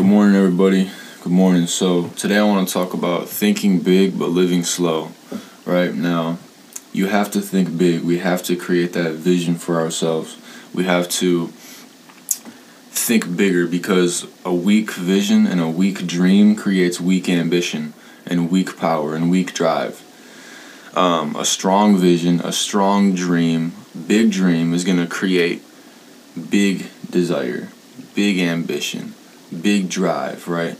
Good morning, everybody. Good morning. So, today I want to talk about thinking big but living slow. Right now, you have to think big. We have to create that vision for ourselves. We have to think bigger because a weak vision and a weak dream creates weak ambition and weak power and weak drive. Um, a strong vision, a strong dream, big dream is going to create big desire, big ambition, big drive, right?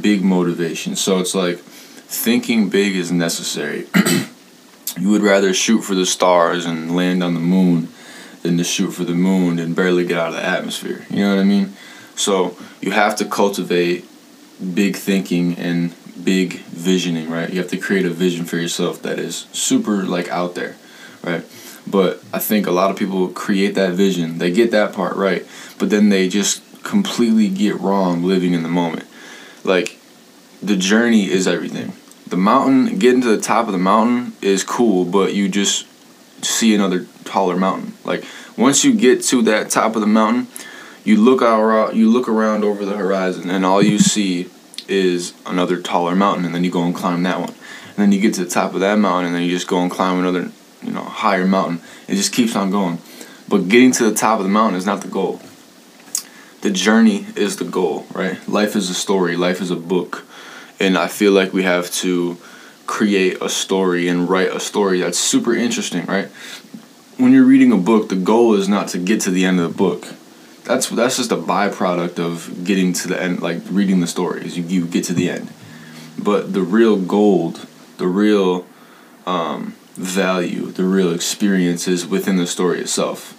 Big motivation. So it's like thinking big is necessary. you would rather shoot for the stars and land on the moon than to shoot for the moon and barely get out of the atmosphere. You know what I mean? So you have to cultivate big thinking and big visioning, right? You have to create a vision for yourself that is super like out there, right? But I think a lot of people create that vision. They get that part right, but then they just completely get wrong living in the moment. Like the journey is everything. The mountain, getting to the top of the mountain is cool, but you just see another taller mountain. Like once you get to that top of the mountain, you look out, you look around over the horizon, and all you see is another taller mountain, and then you go and climb that one, and then you get to the top of that mountain, and then you just go and climb another, you know, higher mountain. It just keeps on going. But getting to the top of the mountain is not the goal. The journey is the goal, right? Life is a story. Life is a book, and I feel like we have to create a story and write a story that's super interesting, right? When you're reading a book, the goal is not to get to the end of the book. That's that's just a byproduct of getting to the end, like reading the stories. You, you get to the end, but the real gold, the real um, value, the real experience is within the story itself.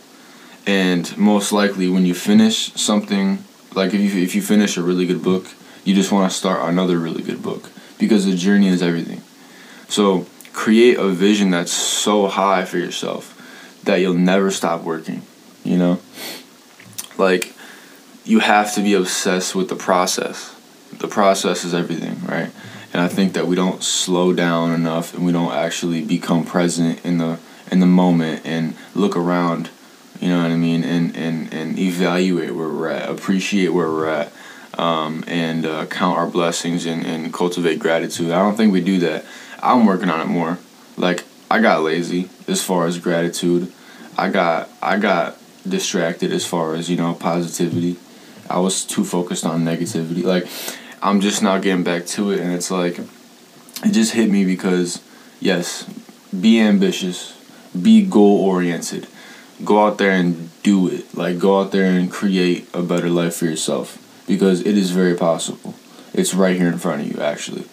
And most likely, when you finish something, like if you if you finish a really good book, you just want to start another really good book because the journey is everything. So create a vision that's so high for yourself that you'll never stop working, you know? Like you have to be obsessed with the process. The process is everything, right? And I think that we don't slow down enough and we don't actually become present in the in the moment and look around, you know what I mean, and and and evaluate where we're at, appreciate where we're at. Um, and uh, count our blessings and, and cultivate gratitude. I don't think we do that. I'm working on it more. Like I got lazy as far as gratitude. I got I got distracted as far as you know positivity. I was too focused on negativity. Like I'm just not getting back to it, and it's like it just hit me because yes, be ambitious, be goal oriented, go out there and do it. Like go out there and create a better life for yourself. Because it is very possible. It's right here in front of you actually.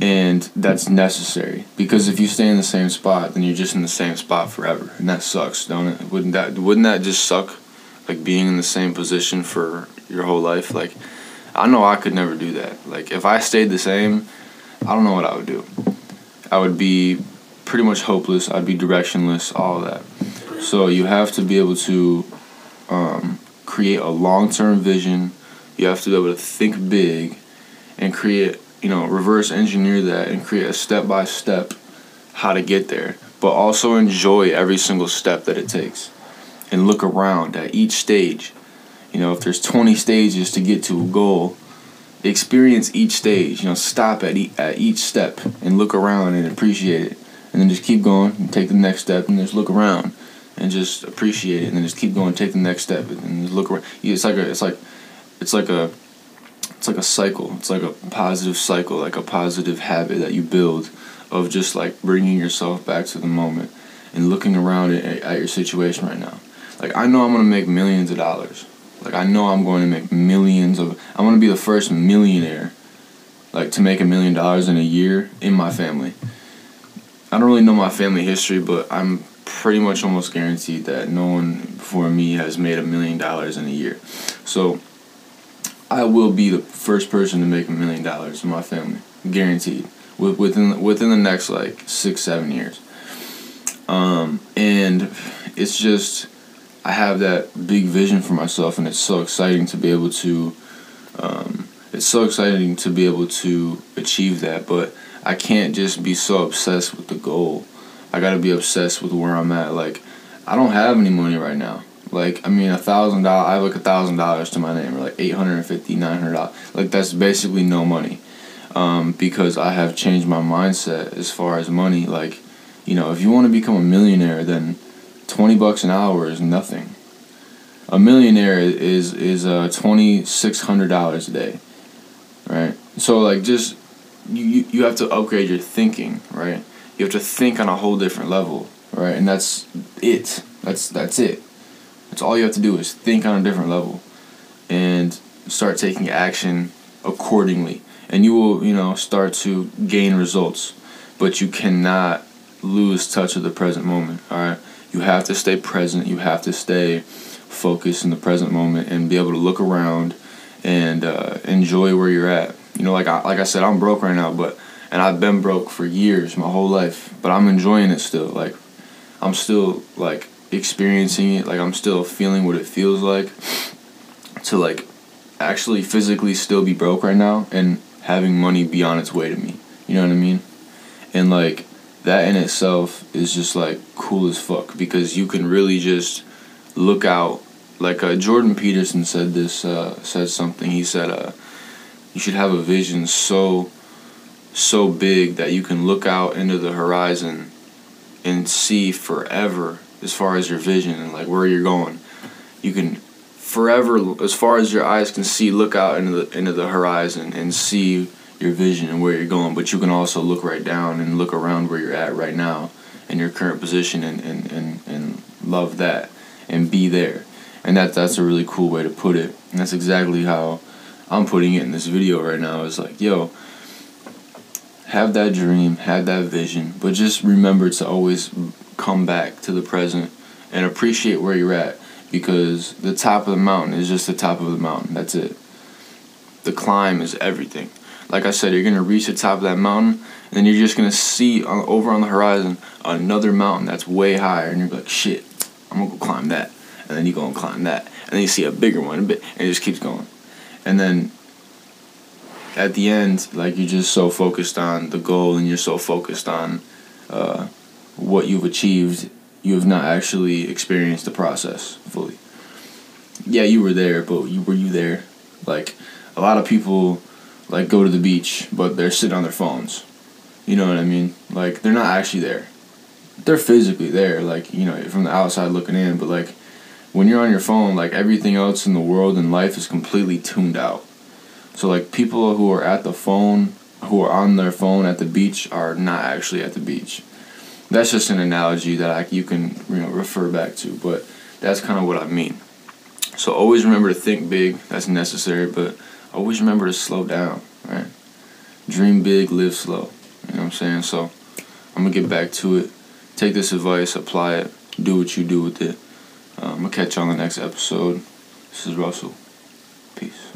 And that's necessary. Because if you stay in the same spot then you're just in the same spot forever. And that sucks don't it? Wouldn't that wouldn't that just suck? Like being in the same position for your whole life? Like i know i could never do that. Like if i stayed the same i don't know what i would do. I would be pretty much hopeless. I'd be directionless all that so you have to be able to um, create a long-term vision you have to be able to think big and create you know, reverse engineer that and create a step by step how to get there, but also enjoy every single step that it takes and look around at each stage. You know, if there's 20 stages to get to a goal, experience each stage. You know, stop at, e- at each step and look around and appreciate it. And then just keep going and take the next step and just look around and just appreciate it. And then just keep going, take the next step and look around. It's like a, it's like, it's like a, it's like a cycle. It's like a positive cycle, like a positive habit that you build of just like bringing yourself back to the moment and looking around at, at your situation right now. Like I know I'm gonna make millions of dollars. Like I know I'm going to make millions of. I'm gonna be the first millionaire, like to make a million dollars in a year in my family. I don't really know my family history, but I'm pretty much almost guaranteed that no one before me has made a million dollars in a year. So I will be the first person to make a million dollars in my family, guaranteed. Within within the next like six seven years. Um, and it's just I have that big vision for myself, and it's so exciting to be able to. Um, it's so exciting to be able to achieve that, but I can't just be so obsessed with the goal. I gotta be obsessed with where I'm at. Like, I don't have any money right now. Like I mean, a thousand dollars. I have like a thousand dollars to my name, or like eight hundred and fifty, nine hundred dollars. Like that's basically no money, um, because I have changed my mindset as far as money. Like, you know, if you want to become a millionaire, then twenty bucks an hour is nothing. A millionaire is is uh twenty six hundred dollars a day, right? So like just you you have to upgrade your thinking, right? You have to think on a whole different level, right? And that's it. That's that's it. That's all you have to do is think on a different level and start taking action accordingly. And you will, you know, start to gain results. But you cannot lose touch of the present moment. All right. You have to stay present. You have to stay focused in the present moment and be able to look around and uh, enjoy where you're at. You know, like I, like I said, I'm broke right now, but and I've been broke for years, my whole life, but I'm enjoying it still. Like I'm still like experiencing it like i'm still feeling what it feels like to like actually physically still be broke right now and having money be on its way to me. You know what i mean? And like that in itself is just like cool as fuck because you can really just look out. Like uh, jordan peterson said this uh, said something. He said uh, you should have a vision so so big that you can look out into the horizon and see forever as far as your vision and like where you're going. You can forever, as far as your eyes can see, look out into the into the horizon and see your vision and where you're going. But you can also look right down and look around where you're at right now in your current position and and, and, and love that and be there. And that that's a really cool way to put it. And that's exactly how I'm putting it in this video right now. Is like, yo, have that dream, have that vision, but just remember to always come back to the present and appreciate where you're at because the top of the mountain is just the top of the mountain. That's it. The climb is everything. Like I said, you're gonna reach the top of that mountain, and then you're just gonna see on, over on the horizon another mountain that's way higher, and you're like, shit, I'm gonna go climb that, and then you go and climb that, and then you see a bigger one, and it just keeps going, and then at the end, like you're just so focused on the goal, and you're so focused on uh, what you've achieved, you have not actually experienced the process fully. Yeah, you were there, but you were you there? Like a lot of people like go to the beach, but they're sitting on their phones. You know what I mean? Like they're not actually there. They're physically there, like, you know, from the outside looking in, but like when you're on your phone, like everything else in the world and life is completely tuned out. So like people who are at the phone, who are on their phone at the beach are not actually at the beach that's just an analogy that I, you can you know refer back to, but that's kind of what I mean. So always remember to think big. That's necessary, but always remember to slow down. Right? Dream big, live slow. You know what I'm saying? So I'm gonna get back to it. Take this advice, apply it, do what you do with it. Um, I'm gonna catch you on the next episode. This is Russell. Peace.